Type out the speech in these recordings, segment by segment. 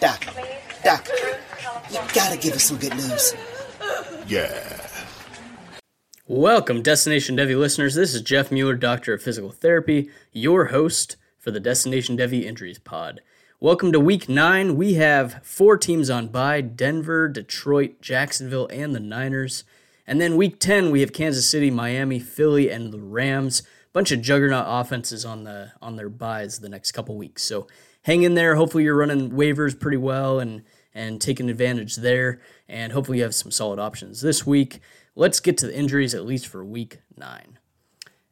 Doc, Doc, you gotta give us some good news. Yeah. Welcome, Destination Devy listeners. This is Jeff Mueller, Doctor of Physical Therapy, your host for the Destination Devy Injuries Pod. Welcome to week nine. We have four teams on bye Denver, Detroit, Jacksonville, and the Niners. And then week 10, we have Kansas City, Miami, Philly, and the Rams. Bunch of juggernaut offenses on the on their byes the next couple weeks. So hang in there. Hopefully you're running waivers pretty well and and taking advantage there. And hopefully you have some solid options this week. Let's get to the injuries at least for week nine.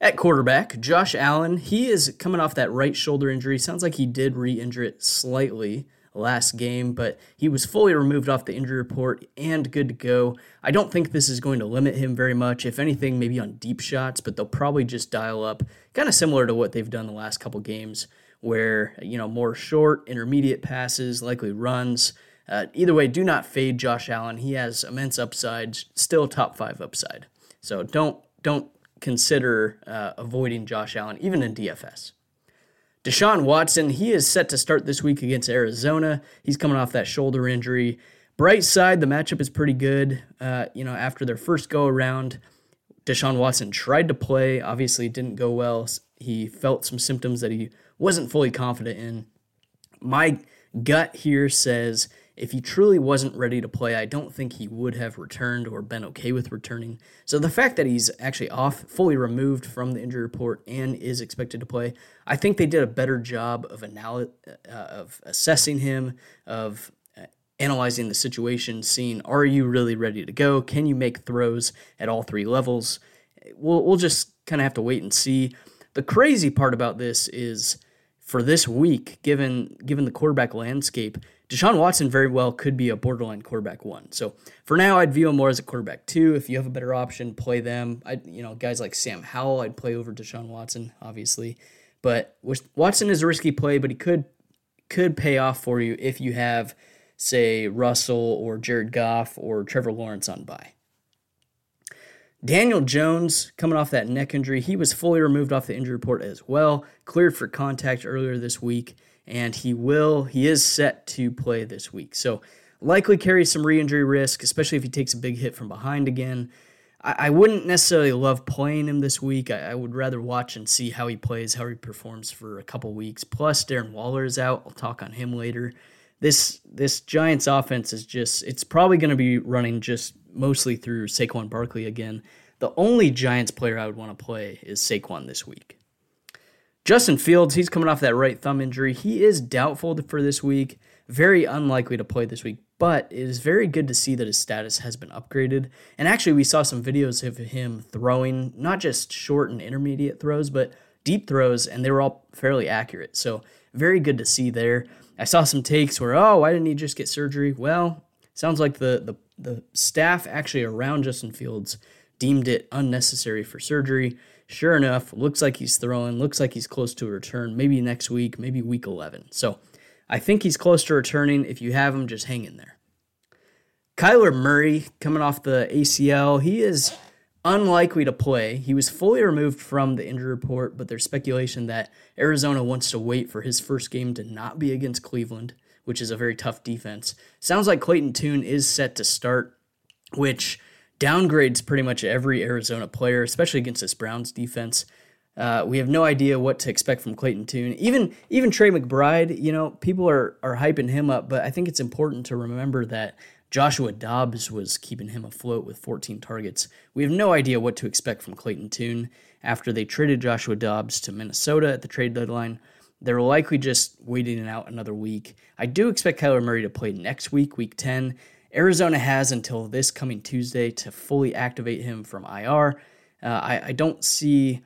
At quarterback, Josh Allen, he is coming off that right shoulder injury. Sounds like he did re injure it slightly last game, but he was fully removed off the injury report and good to go. I don't think this is going to limit him very much. If anything, maybe on deep shots, but they'll probably just dial up, kind of similar to what they've done the last couple games where you know more short, intermediate passes, likely runs. Uh, either way, do not fade Josh Allen. He has immense upside, still top five upside. So don't don't consider uh, avoiding Josh Allen even in DFS. Deshaun Watson, he is set to start this week against Arizona. He's coming off that shoulder injury. Bright side, the matchup is pretty good. Uh, you know, after their first go around, Deshaun Watson tried to play. Obviously, didn't go well. He felt some symptoms that he wasn't fully confident in. My gut here says if he truly wasn't ready to play, I don't think he would have returned or been okay with returning. So the fact that he's actually off, fully removed from the injury report, and is expected to play, I think they did a better job of anal- uh, of assessing him, of uh, analyzing the situation, seeing are you really ready to go? Can you make throws at all three levels? We'll we'll just kind of have to wait and see. The crazy part about this is for this week, given given the quarterback landscape, Deshaun Watson very well could be a borderline quarterback one. So for now, I'd view him more as a quarterback two. If you have a better option, play them. I you know guys like Sam Howell, I'd play over Deshaun Watson, obviously. But Watson is a risky play, but he could could pay off for you if you have say Russell or Jared Goff or Trevor Lawrence on bye. Daniel Jones, coming off that neck injury, he was fully removed off the injury report as well, cleared for contact earlier this week, and he will, he is set to play this week. So, likely carries some re injury risk, especially if he takes a big hit from behind again. I, I wouldn't necessarily love playing him this week. I, I, would rather watch and see how he plays, how he performs for a couple weeks. Plus, Darren Waller is out. I'll talk on him later. This this Giants offense is just it's probably going to be running just mostly through Saquon Barkley again. The only Giants player I would want to play is Saquon this week. Justin Fields, he's coming off that right thumb injury. He is doubtful for this week, very unlikely to play this week, but it is very good to see that his status has been upgraded. And actually, we saw some videos of him throwing not just short and intermediate throws, but deep throws, and they were all fairly accurate. So, very good to see there. I saw some takes where, oh, why didn't he just get surgery? Well, sounds like the the the staff actually around Justin Fields deemed it unnecessary for surgery. Sure enough, looks like he's throwing, looks like he's close to a return, maybe next week, maybe week 11. So I think he's close to returning. If you have him, just hang in there. Kyler Murray coming off the ACL, he is unlikely to play. He was fully removed from the injury report, but there's speculation that Arizona wants to wait for his first game to not be against Cleveland which is a very tough defense. Sounds like Clayton Tune is set to start, which downgrades pretty much every Arizona player, especially against this Browns defense. Uh, we have no idea what to expect from Clayton Tune. Even even Trey McBride, you know, people are are hyping him up, but I think it's important to remember that Joshua Dobbs was keeping him afloat with 14 targets. We have no idea what to expect from Clayton Tune after they traded Joshua Dobbs to Minnesota at the trade deadline. They're likely just waiting it out another week. I do expect Kyler Murray to play next week, week 10. Arizona has until this coming Tuesday to fully activate him from IR. Uh, I, I don't see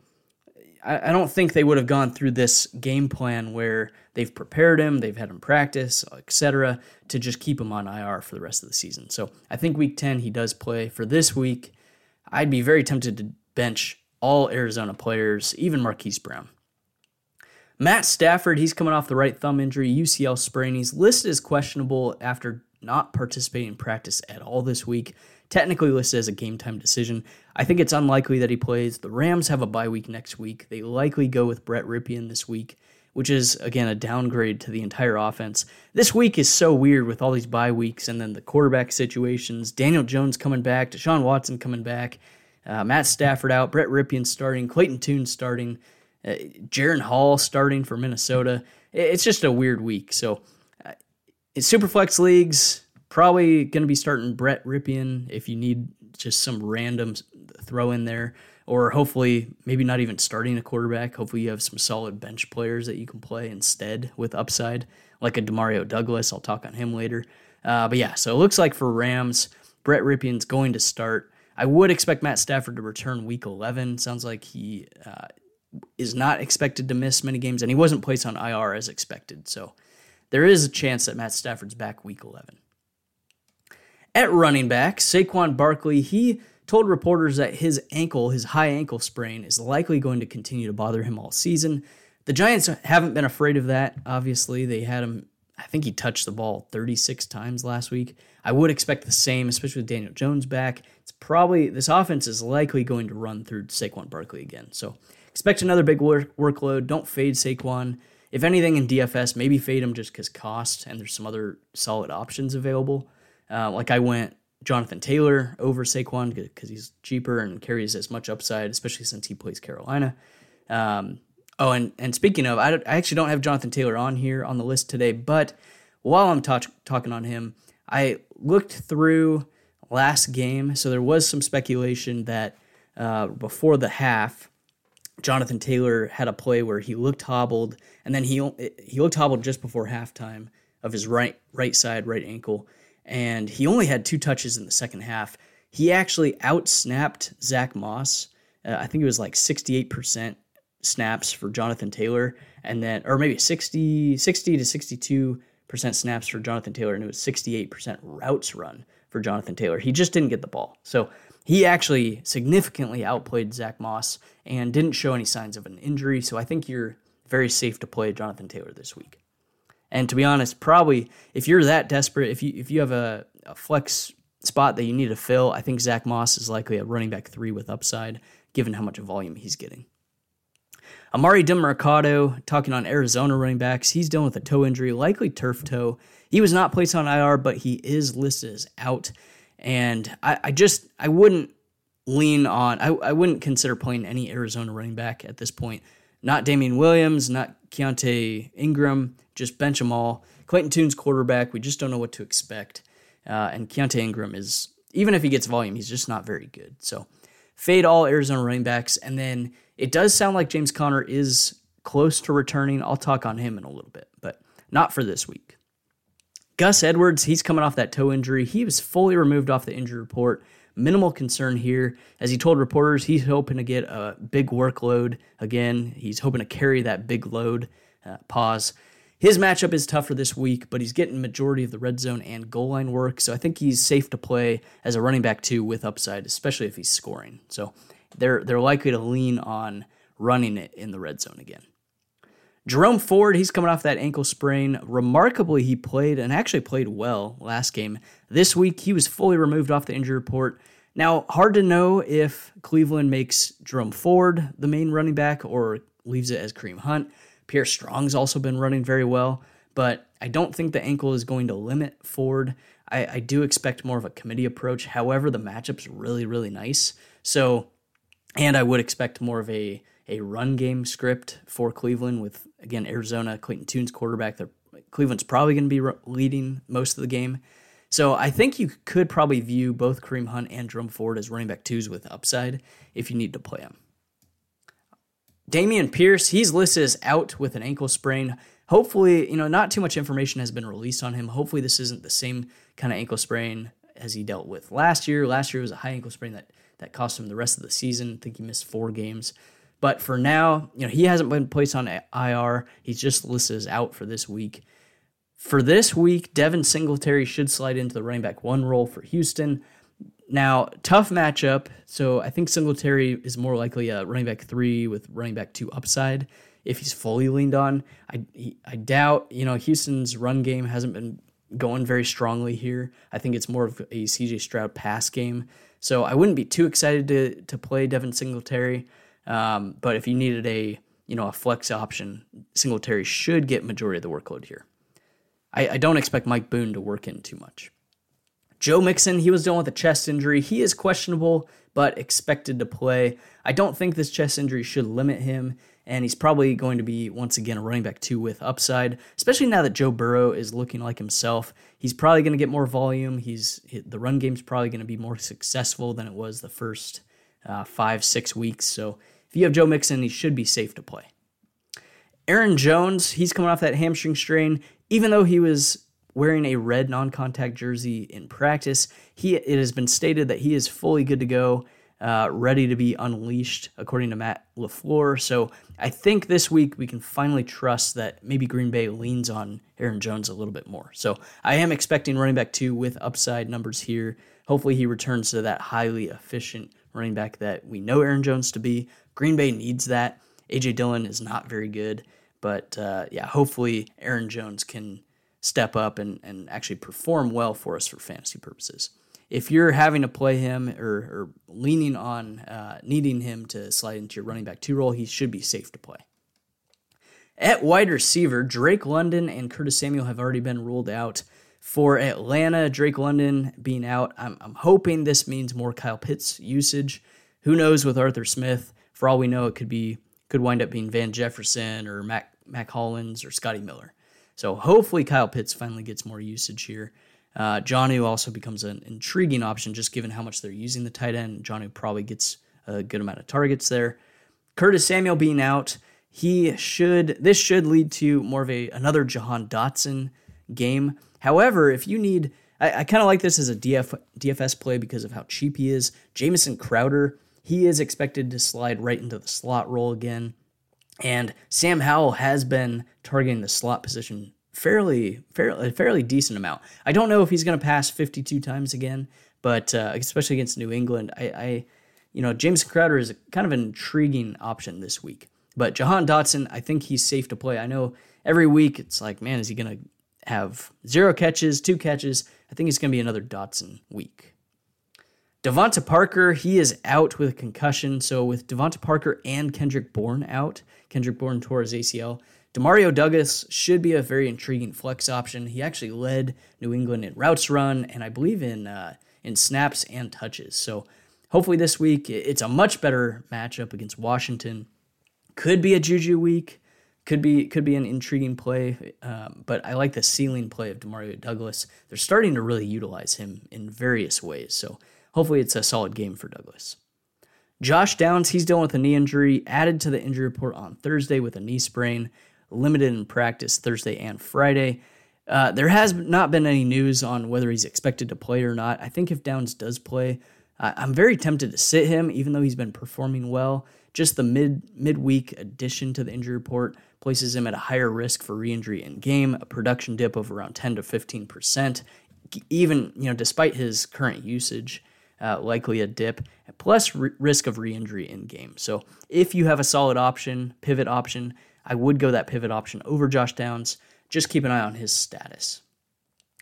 I, I don't think they would have gone through this game plan where they've prepared him, they've had him practice, etc., to just keep him on IR for the rest of the season. So I think week 10 he does play. For this week, I'd be very tempted to bench all Arizona players, even Marquise Brown. Matt Stafford, he's coming off the right thumb injury, UCL sprain. He's listed as questionable after not participating in practice at all this week technically listed as a game time decision. I think it's unlikely that he plays. The Rams have a bye week next week. They likely go with Brett Rypien this week, which is, again, a downgrade to the entire offense. This week is so weird with all these bye weeks and then the quarterback situations. Daniel Jones coming back, Deshaun Watson coming back, uh, Matt Stafford out, Brett Rypien starting, Clayton Tune starting, uh, Jaren Hall starting for Minnesota. It's just a weird week. So, uh, it's Superflex leagues Probably going to be starting Brett Rypien if you need just some random throw in there, or hopefully maybe not even starting a quarterback. Hopefully you have some solid bench players that you can play instead with upside, like a Demario Douglas. I'll talk on him later. Uh, but yeah, so it looks like for Rams, Brett Rypien's going to start. I would expect Matt Stafford to return week 11. Sounds like he uh, is not expected to miss many games, and he wasn't placed on IR as expected. So there is a chance that Matt Stafford's back week 11. At running back, Saquon Barkley, he told reporters that his ankle, his high ankle sprain, is likely going to continue to bother him all season. The Giants haven't been afraid of that. Obviously, they had him, I think he touched the ball 36 times last week. I would expect the same, especially with Daniel Jones back. It's probably, this offense is likely going to run through Saquon Barkley again. So expect another big work, workload. Don't fade Saquon. If anything in DFS, maybe fade him just because cost and there's some other solid options available. Uh, like I went Jonathan Taylor over Saquon because he's cheaper and carries as much upside, especially since he plays Carolina. Um, oh, and and speaking of, I, I, actually don't have Jonathan Taylor on here on the list today, but while I'm talk, talking on him, I looked through last game, so there was some speculation that uh, before the half, Jonathan Taylor had a play where he looked hobbled, and then he he looked hobbled just before halftime of his right right side right ankle and he only had two touches in the second half. He actually outsnapped Zach Moss. Uh, I think it was like 68% snaps for Jonathan Taylor, and then, or maybe 60, 60 to 62% snaps for Jonathan Taylor, and it was 68% routes run for Jonathan Taylor. He just didn't get the ball. So he actually significantly outplayed Zach Moss and didn't show any signs of an injury. So I think you're very safe to play Jonathan Taylor this week. And to be honest, probably if you're that desperate, if you if you have a, a flex spot that you need to fill, I think Zach Moss is likely a running back three with upside, given how much volume he's getting. Amari Demercado, talking on Arizona running backs, he's dealing with a toe injury, likely turf toe. He was not placed on IR, but he is listed as out. And I, I just I wouldn't lean on I, I wouldn't consider playing any Arizona running back at this point. Not Damien Williams, not Keaontay Ingram, just bench them all. Clayton Tune's quarterback, we just don't know what to expect. Uh, and Keaontay Ingram is, even if he gets volume, he's just not very good. So fade all Arizona running backs. And then it does sound like James Conner is close to returning. I'll talk on him in a little bit, but not for this week. Gus Edwards, he's coming off that toe injury. He was fully removed off the injury report. Minimal concern here. As he told reporters, he's hoping to get a big workload again. He's hoping to carry that big load. Uh, pause. His matchup is tougher this week, but he's getting majority of the red zone and goal line work, so I think he's safe to play as a running back two with upside, especially if he's scoring. So they're they're likely to lean on running it in the red zone again. Jerome Ford, he's coming off that ankle sprain. Remarkably, he played and actually played well last game. This week, he was fully removed off the injury report. Now, hard to know if Cleveland makes Jerome Ford the main running back or leaves it as Kareem Hunt. Pierre Strong's also been running very well, but I don't think the ankle is going to limit Ford. I, I do expect more of a committee approach. However, the matchup's really, really nice. So, and I would expect more of a a run game script for Cleveland with again Arizona Clayton Tune's quarterback. They're, Cleveland's probably going to be leading most of the game. So I think you could probably view both Kareem Hunt and Jerome Ford as running back twos with upside if you need to play them. Dameon Pierce, he's listed as out with an ankle sprain. Hopefully, you know, not too much information has been released on him. Hopefully, this isn't the same kind of ankle sprain as he dealt with last year. Last year was a high ankle sprain that that cost him the rest of the season. I think he missed four games. But for now, you know, he hasn't been placed on IR. He's just listed as out for this week. For this week, Devin Singletary should slide into the running back one role for Houston. Now, tough matchup. So I think Singletary is more likely a running back three with running back two upside if he's fully leaned on. I I doubt you know Houston's run game hasn't been going very strongly here. I think it's more of a CJ Stroud pass game. So I wouldn't be too excited to to play Devin Singletary. Um, but if you needed a you know a flex option, Singletary should get majority of the workload here. I, I don't expect Mike Boone to work in too much. Joe Mixon, he was dealing with a chest injury. He is questionable, but expected to play. I don't think this chest injury should limit him, and he's probably going to be, once again, a running back two with upside, especially now that Joe Burrow is looking like himself. He's probably going to get more volume. He's The run game's probably going to be more successful than it was the first uh, five, six weeks. So if you have Joe Mixon, he should be safe to play. Aaron Jones, he's coming off that hamstring strain. Even though he was wearing a red non-contact jersey in practice. He it has been stated that he is fully good to go, uh, ready to be unleashed, according to Matt LaFleur. So I think this week we can finally trust that maybe Green Bay leans on Aaron Jones a little bit more. So I am expecting running back two with upside numbers here. Hopefully he returns to that highly efficient running back that we know Aaron Jones to be. Green Bay needs that. AJ Dillon is not very good, but uh, yeah, hopefully Aaron Jones can step up and, and actually perform well for us for fantasy purposes. If you're having to play him or, or leaning on uh, needing him to slide into your running back two role, he should be safe to play. At wide receiver, Drake London and Curtis Samuel have already been ruled out. For Atlanta, Drake London being out, I'm, I'm hoping this means more Kyle Pitts usage. Who knows with Arthur Smith? For all we know, it could be could wind up being Van Jefferson or Mack, Mack Hollins or Scotty Miller. So hopefully Kyle Pitts finally gets more usage here. Uh, Jonnu also becomes an intriguing option just given how much they're using the tight end. Jonnu probably gets a good amount of targets there. Curtis Samuel being out, he should this should lead to more of a another Jahan Dotson game. However, if you need I, I kind of like this as a DF, DFS play because of how cheap he is. Jamison Crowder, he is expected to slide right into the slot role again. And Sam Howell has been targeting the slot position fairly, fairly, fairly decent amount. I don't know if he's going to pass 52 times again, but uh, especially against New England, I, I, you know, James Crowder is a, kind of an intriguing option this week. But Jahan Dotson, I think he's safe to play. I know every week it's like, man, is he going to have zero catches, two catches? I think it's going to be another Dotson week. DeVante Parker, he is out with a concussion. So with DeVante Parker and Kendrick Bourne out, Kendrick Bourne tore his ACL. Demario Douglas should be a very intriguing flex option. He actually led New England in routes run and I believe in uh, in snaps and touches. So hopefully this week it's a much better matchup against Washington. Could be a Juju week. Could be could be an intriguing play, um, but I like the ceiling play of Demario Douglas. They're starting to really utilize him in various ways. So hopefully it's a solid game for Douglas. Josh Downs, he's dealing with a knee injury, added to the injury report on Thursday with a knee sprain, limited in practice Thursday and Friday. Uh, there has not been any news on whether he's expected to play or not. I think if Downs does play, I'm very tempted to sit him, even though he's been performing well. Just the mid midweek addition to the injury report places him at a higher risk for re-injury in game, a production dip of around 10 to 15 percent, even you know despite his current usage uh, likely a dip, plus r- risk of re-injury in game. So if you have a solid option, pivot option, I would go that pivot option over Josh Downs. Just keep an eye on his status.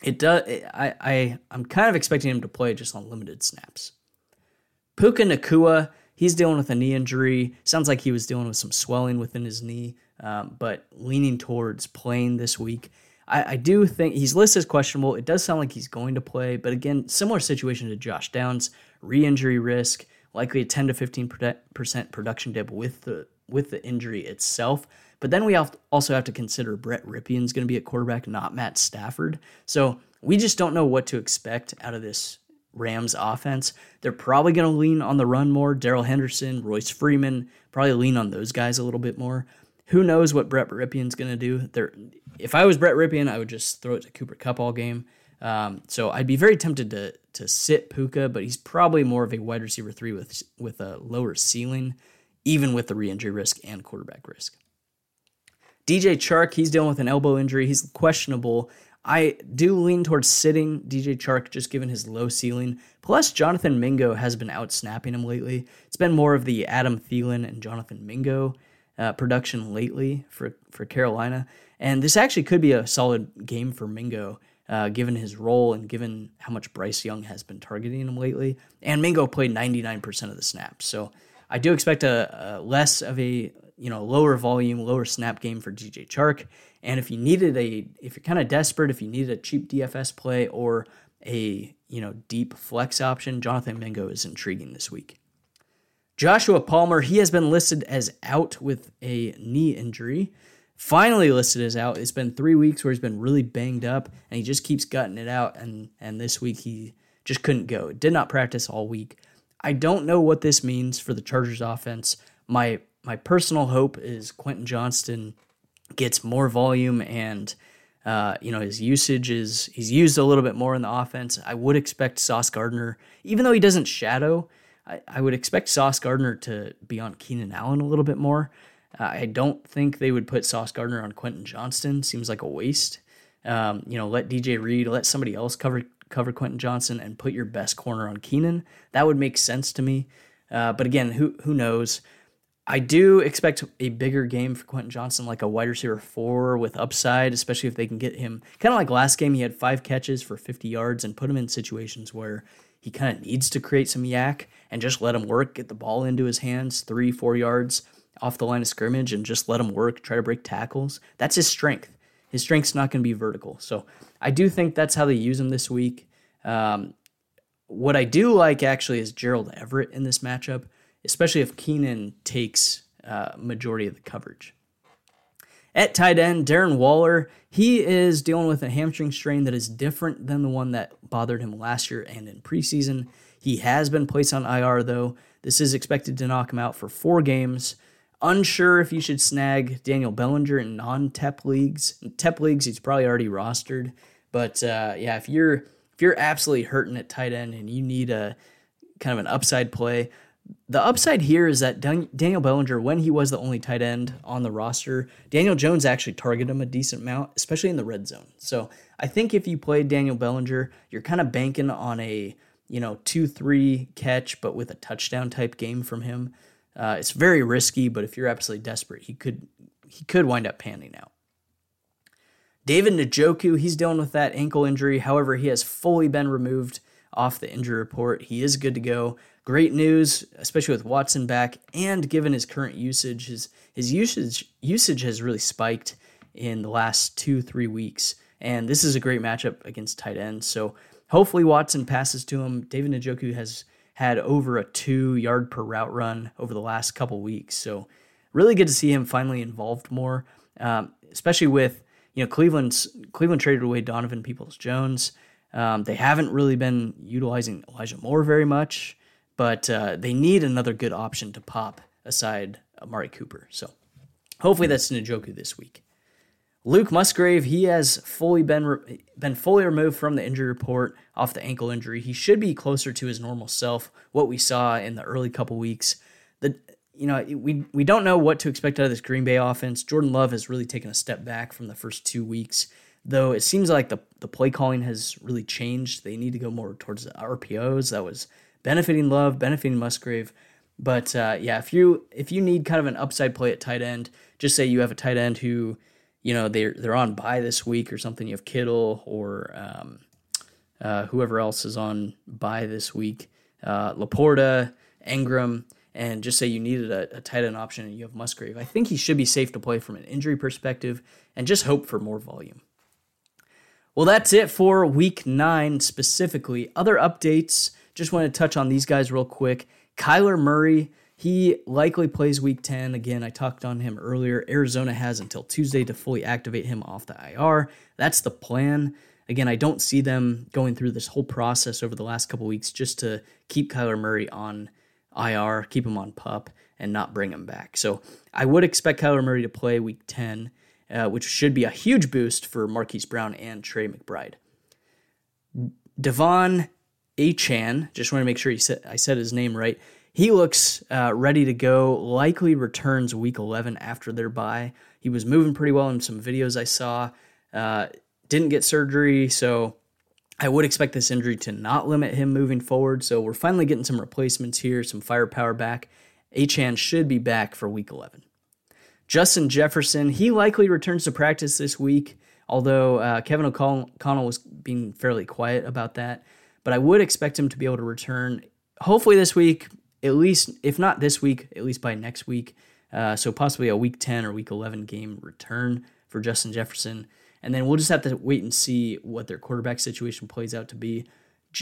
It does. I, I I'm kind of expecting him to play just on limited snaps. Puka Nacua, he's dealing with a knee injury. Sounds like he was dealing with some swelling within his knee, um, but leaning towards playing this week. I, I do think he's listed as questionable. It does sound like he's going to play, but again, similar situation to Josh Downs, re-injury risk, likely a 10 to 15 percent production dip with the with the injury itself. But then we also have to consider Brett Rypien's going to be at quarterback, not Matt Stafford. So we just don't know what to expect out of this Rams offense. They're probably going to lean on the run more. Darrell Henderson, Royce Freeman, probably lean on those guys a little bit more. Who knows what Brett Rypien's going to do? If I was Brett Rypien, I would just throw it to Cooper Kupp all game. Um, so I'd be very tempted to to sit Puka, but he's probably more of a wide receiver three with with a lower ceiling, even with the re-injury risk and quarterback risk. DJ Chark, he's dealing with an elbow injury. He's questionable. I do lean towards sitting DJ Chark just given his low ceiling. Plus, Jonathan Mingo has been out snapping him lately. It's been more of the Adam Thielen and Jonathan Mingo uh, production lately for, for Carolina. And this actually could be a solid game for Mingo, uh, given his role and given how much Bryce Young has been targeting him lately. And Mingo played 99% of the snaps. So I do expect a, a less of a you know lower volume, lower snap game for DJ Chark. And if you needed a, if you're kind of desperate, if you needed a cheap DFS play or a you know deep flex option, Jonathan Mingo is intriguing this week. Joshua Palmer, he has been listed as out with a knee injury. Finally listed as out. It's been three weeks where he's been really banged up, and he just keeps gutting it out. And and this week he just couldn't go. Did not practice all week. I don't know what this means for the Chargers offense. My my personal hope is Quentin Johnston gets more volume and uh, you know his usage is he's used a little bit more in the offense. I would expect Sauce Gardner, even though he doesn't shadow, I, I would expect Sauce Gardner to be on Keenan Allen a little bit more. Uh, I don't think they would put Sauce Gardner on Quentin Johnston. Seems like a waste. Um, you know, let DJ Reed, let somebody else cover cover Quentin Johnston and put your best corner on Keenan. That would make sense to me. Uh, but again, who who knows? I do expect a bigger game for Quentin Johnston, like a wide receiver four with upside, especially if they can get him. Kind of like last game, he had five catches for 50 yards and put him in situations where he kind of needs to create some YAC and just let him work, get the ball into his hands, three, four yards off the line of scrimmage, and just let him work, try to break tackles. That's his strength. His strength's not going to be vertical. So I do think that's how they use him this week. Um, what I do like actually is Gerald Everett in this matchup especially if Keenan takes uh, majority of the coverage. At tight end, Darren Waller, he is dealing with a hamstring strain that is different than the one that bothered him last year and in preseason. He has been placed on IR though. This is expected to knock him out for four games. Unsure if you should snag Daniel Bellinger in non-TEP leagues. In TEP leagues, he's probably already rostered. But uh, yeah, if you're if you're absolutely hurting at tight end and you need a kind of an upside play, the upside here is that Daniel Bellinger, when he was the only tight end on the roster, Daniel Jones actually targeted him a decent amount, especially in the red zone. So I think if you played Daniel Bellinger, you're kind of banking on a you know two three catch, but with a touchdown type game from him. Uh, it's very risky, but if you're absolutely desperate, he could he could wind up panning out. David Njoku, he's dealing with that ankle injury. However, he has fully been removed off the injury report. He is good to go. Great news, especially with Watson back, and given his current usage, his his usage usage has really spiked in the last two three weeks, and this is a great matchup against tight ends. So hopefully Watson passes to him. David Njoku has had over a two yard per route run over the last couple weeks, so really good to see him finally involved more, um, especially with you know Cleveland's Cleveland traded away Donovan Peoples Jones. Um, they haven't really been utilizing Elijah Moore very much but uh, they need another good option to pop aside Amari Cooper. So hopefully that's Njoku this week. Luke Musgrave, he has fully been re- been fully removed from the injury report off the ankle injury. He should be closer to his normal self, what we saw in the early couple weeks. The you know, we we don't know what to expect out of this Green Bay offense. Jordan Love has really taken a step back from the first two weeks, though it seems like the the play calling has really changed. They need to go more towards the RPOs. That was benefiting Love, benefiting Musgrave. But uh, yeah, if you if you need kind of an upside play at tight end, just say you have a tight end who, you know, they're they're on bye this week or something. You have Kittle or um, uh, whoever else is on bye this week, uh, Laporta, Engram, and just say you needed a, a tight end option and you have Musgrave. I think he should be safe to play from an injury perspective, and just hope for more volume. Well, that's it for week nine specifically. Other updates just want to touch on these guys real quick. Kyler Murray, He likely plays week 10. Again, I talked on him earlier. Arizona has until Tuesday to fully activate him off the IR. That's the plan. Again, I don't see them going through this whole process over the last couple weeks just to keep Kyler Murray on IR, keep him on pup, and not bring him back. So I would expect Kyler Murray to play week 10, uh, which should be a huge boost for Marquise Brown and Trey McBride. De'Von Achane, just want to make sure said, I said his name right. He looks uh, ready to go, likely returns week 11 after their bye. He was moving pretty well in some videos I saw. Uh, didn't get surgery, so I would expect this injury to not limit him moving forward. So we're finally getting some replacements here, some firepower back. Achane should be back for week 11. Justin Jefferson, he likely returns to practice this week, although uh, Kevin O'Connell was being fairly quiet about that. But I would expect him to be able to return hopefully this week, at least, if not this week, at least by next week. Uh, so possibly a week 10 or week 11 game return for Justin Jefferson. And then we'll just have to wait and see what their quarterback situation plays out to be.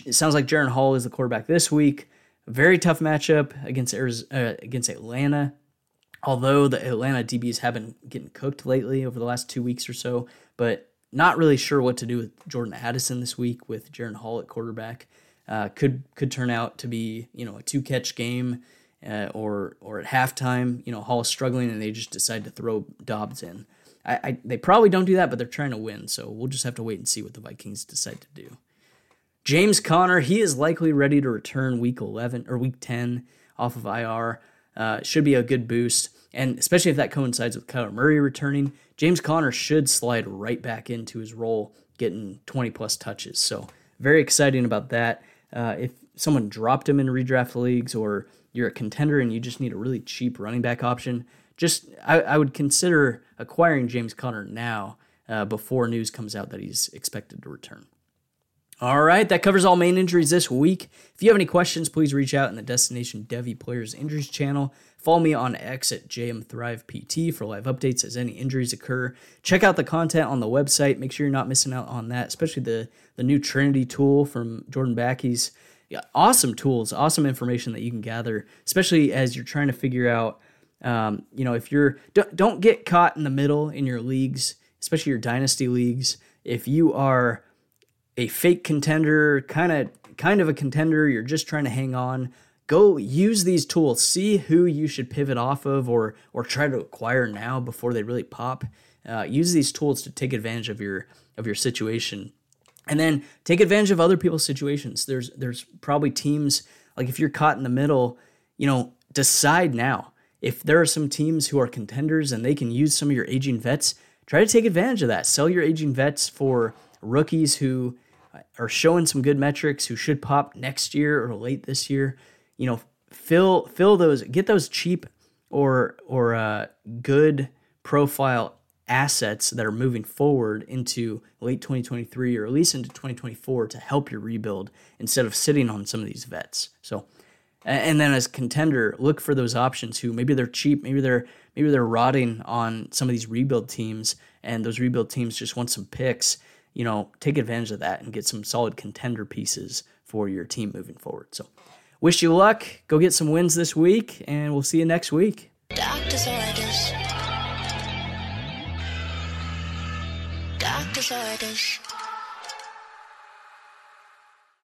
It sounds like Jaren Hall is the quarterback this week. very tough matchup against Arizona, uh, against Atlanta. Although the Atlanta DBs have been getting cooked lately over the last two weeks or so, but not really sure what to do with Jordan Addison this week with Jaren Hall at quarterback. Uh, could could turn out to be you know a two catch game, uh, or or at halftime you know Hall is struggling and they just decide to throw Dobbs in. I, I, they probably don't do that, but they're trying to win. So we'll just have to wait and see what the Vikings decide to do. James Conner, he is likely ready to return week 11 or week 10 off of IR. Uh, should be a good boost. And especially if that coincides with Kyler Murray returning, James Conner should slide right back into his role, getting 20 plus touches. So very exciting about that. Uh, if someone dropped him in redraft leagues or you're a contender and you just need a really cheap running back option, just I, I would consider acquiring James Conner now uh, before news comes out that he's expected to return. All right, that covers all main injuries this week. If you have any questions, please reach out in the Destination Devy Players Injuries channel. Follow me on X at JMThrivePT for live updates as any injuries occur. Check out the content on the website. Make sure you're not missing out on that, especially the, the new Trinity tool from Jordan Backey's. Yeah, awesome tools, awesome information that you can gather, especially as you're trying to figure out um, you know, if you're don't, don't get caught in the middle in your leagues, especially your dynasty leagues. If you are a fake contender, kind of kind of a contender, you're just trying to hang on. Go use these tools. See who you should pivot off of, or or try to acquire now before they really pop. Uh, use these tools to take advantage of your of your situation, and then take advantage of other people's situations. There's there's probably teams like if you're caught in the middle, you know, decide now if there are some teams who are contenders and they can use some of your aging vets, try to take advantage of that. Sell your aging vets for rookies who are showing some good metrics who should pop next year or late this year. You know, fill fill those, get those cheap or or uh, good profile assets that are moving forward into late 2023 or at least into 2024 to help your rebuild instead of sitting on some of these vets. So and then as contender, look for those options who maybe they're cheap, maybe they're maybe they're rotting on some of these rebuild teams, and those rebuild teams just want some picks. You know, take advantage of that and get some solid contender pieces for your team moving forward. So, wish you luck. Go get some wins this week, and we'll see you next week. Doctor's orders. Doctor's orders.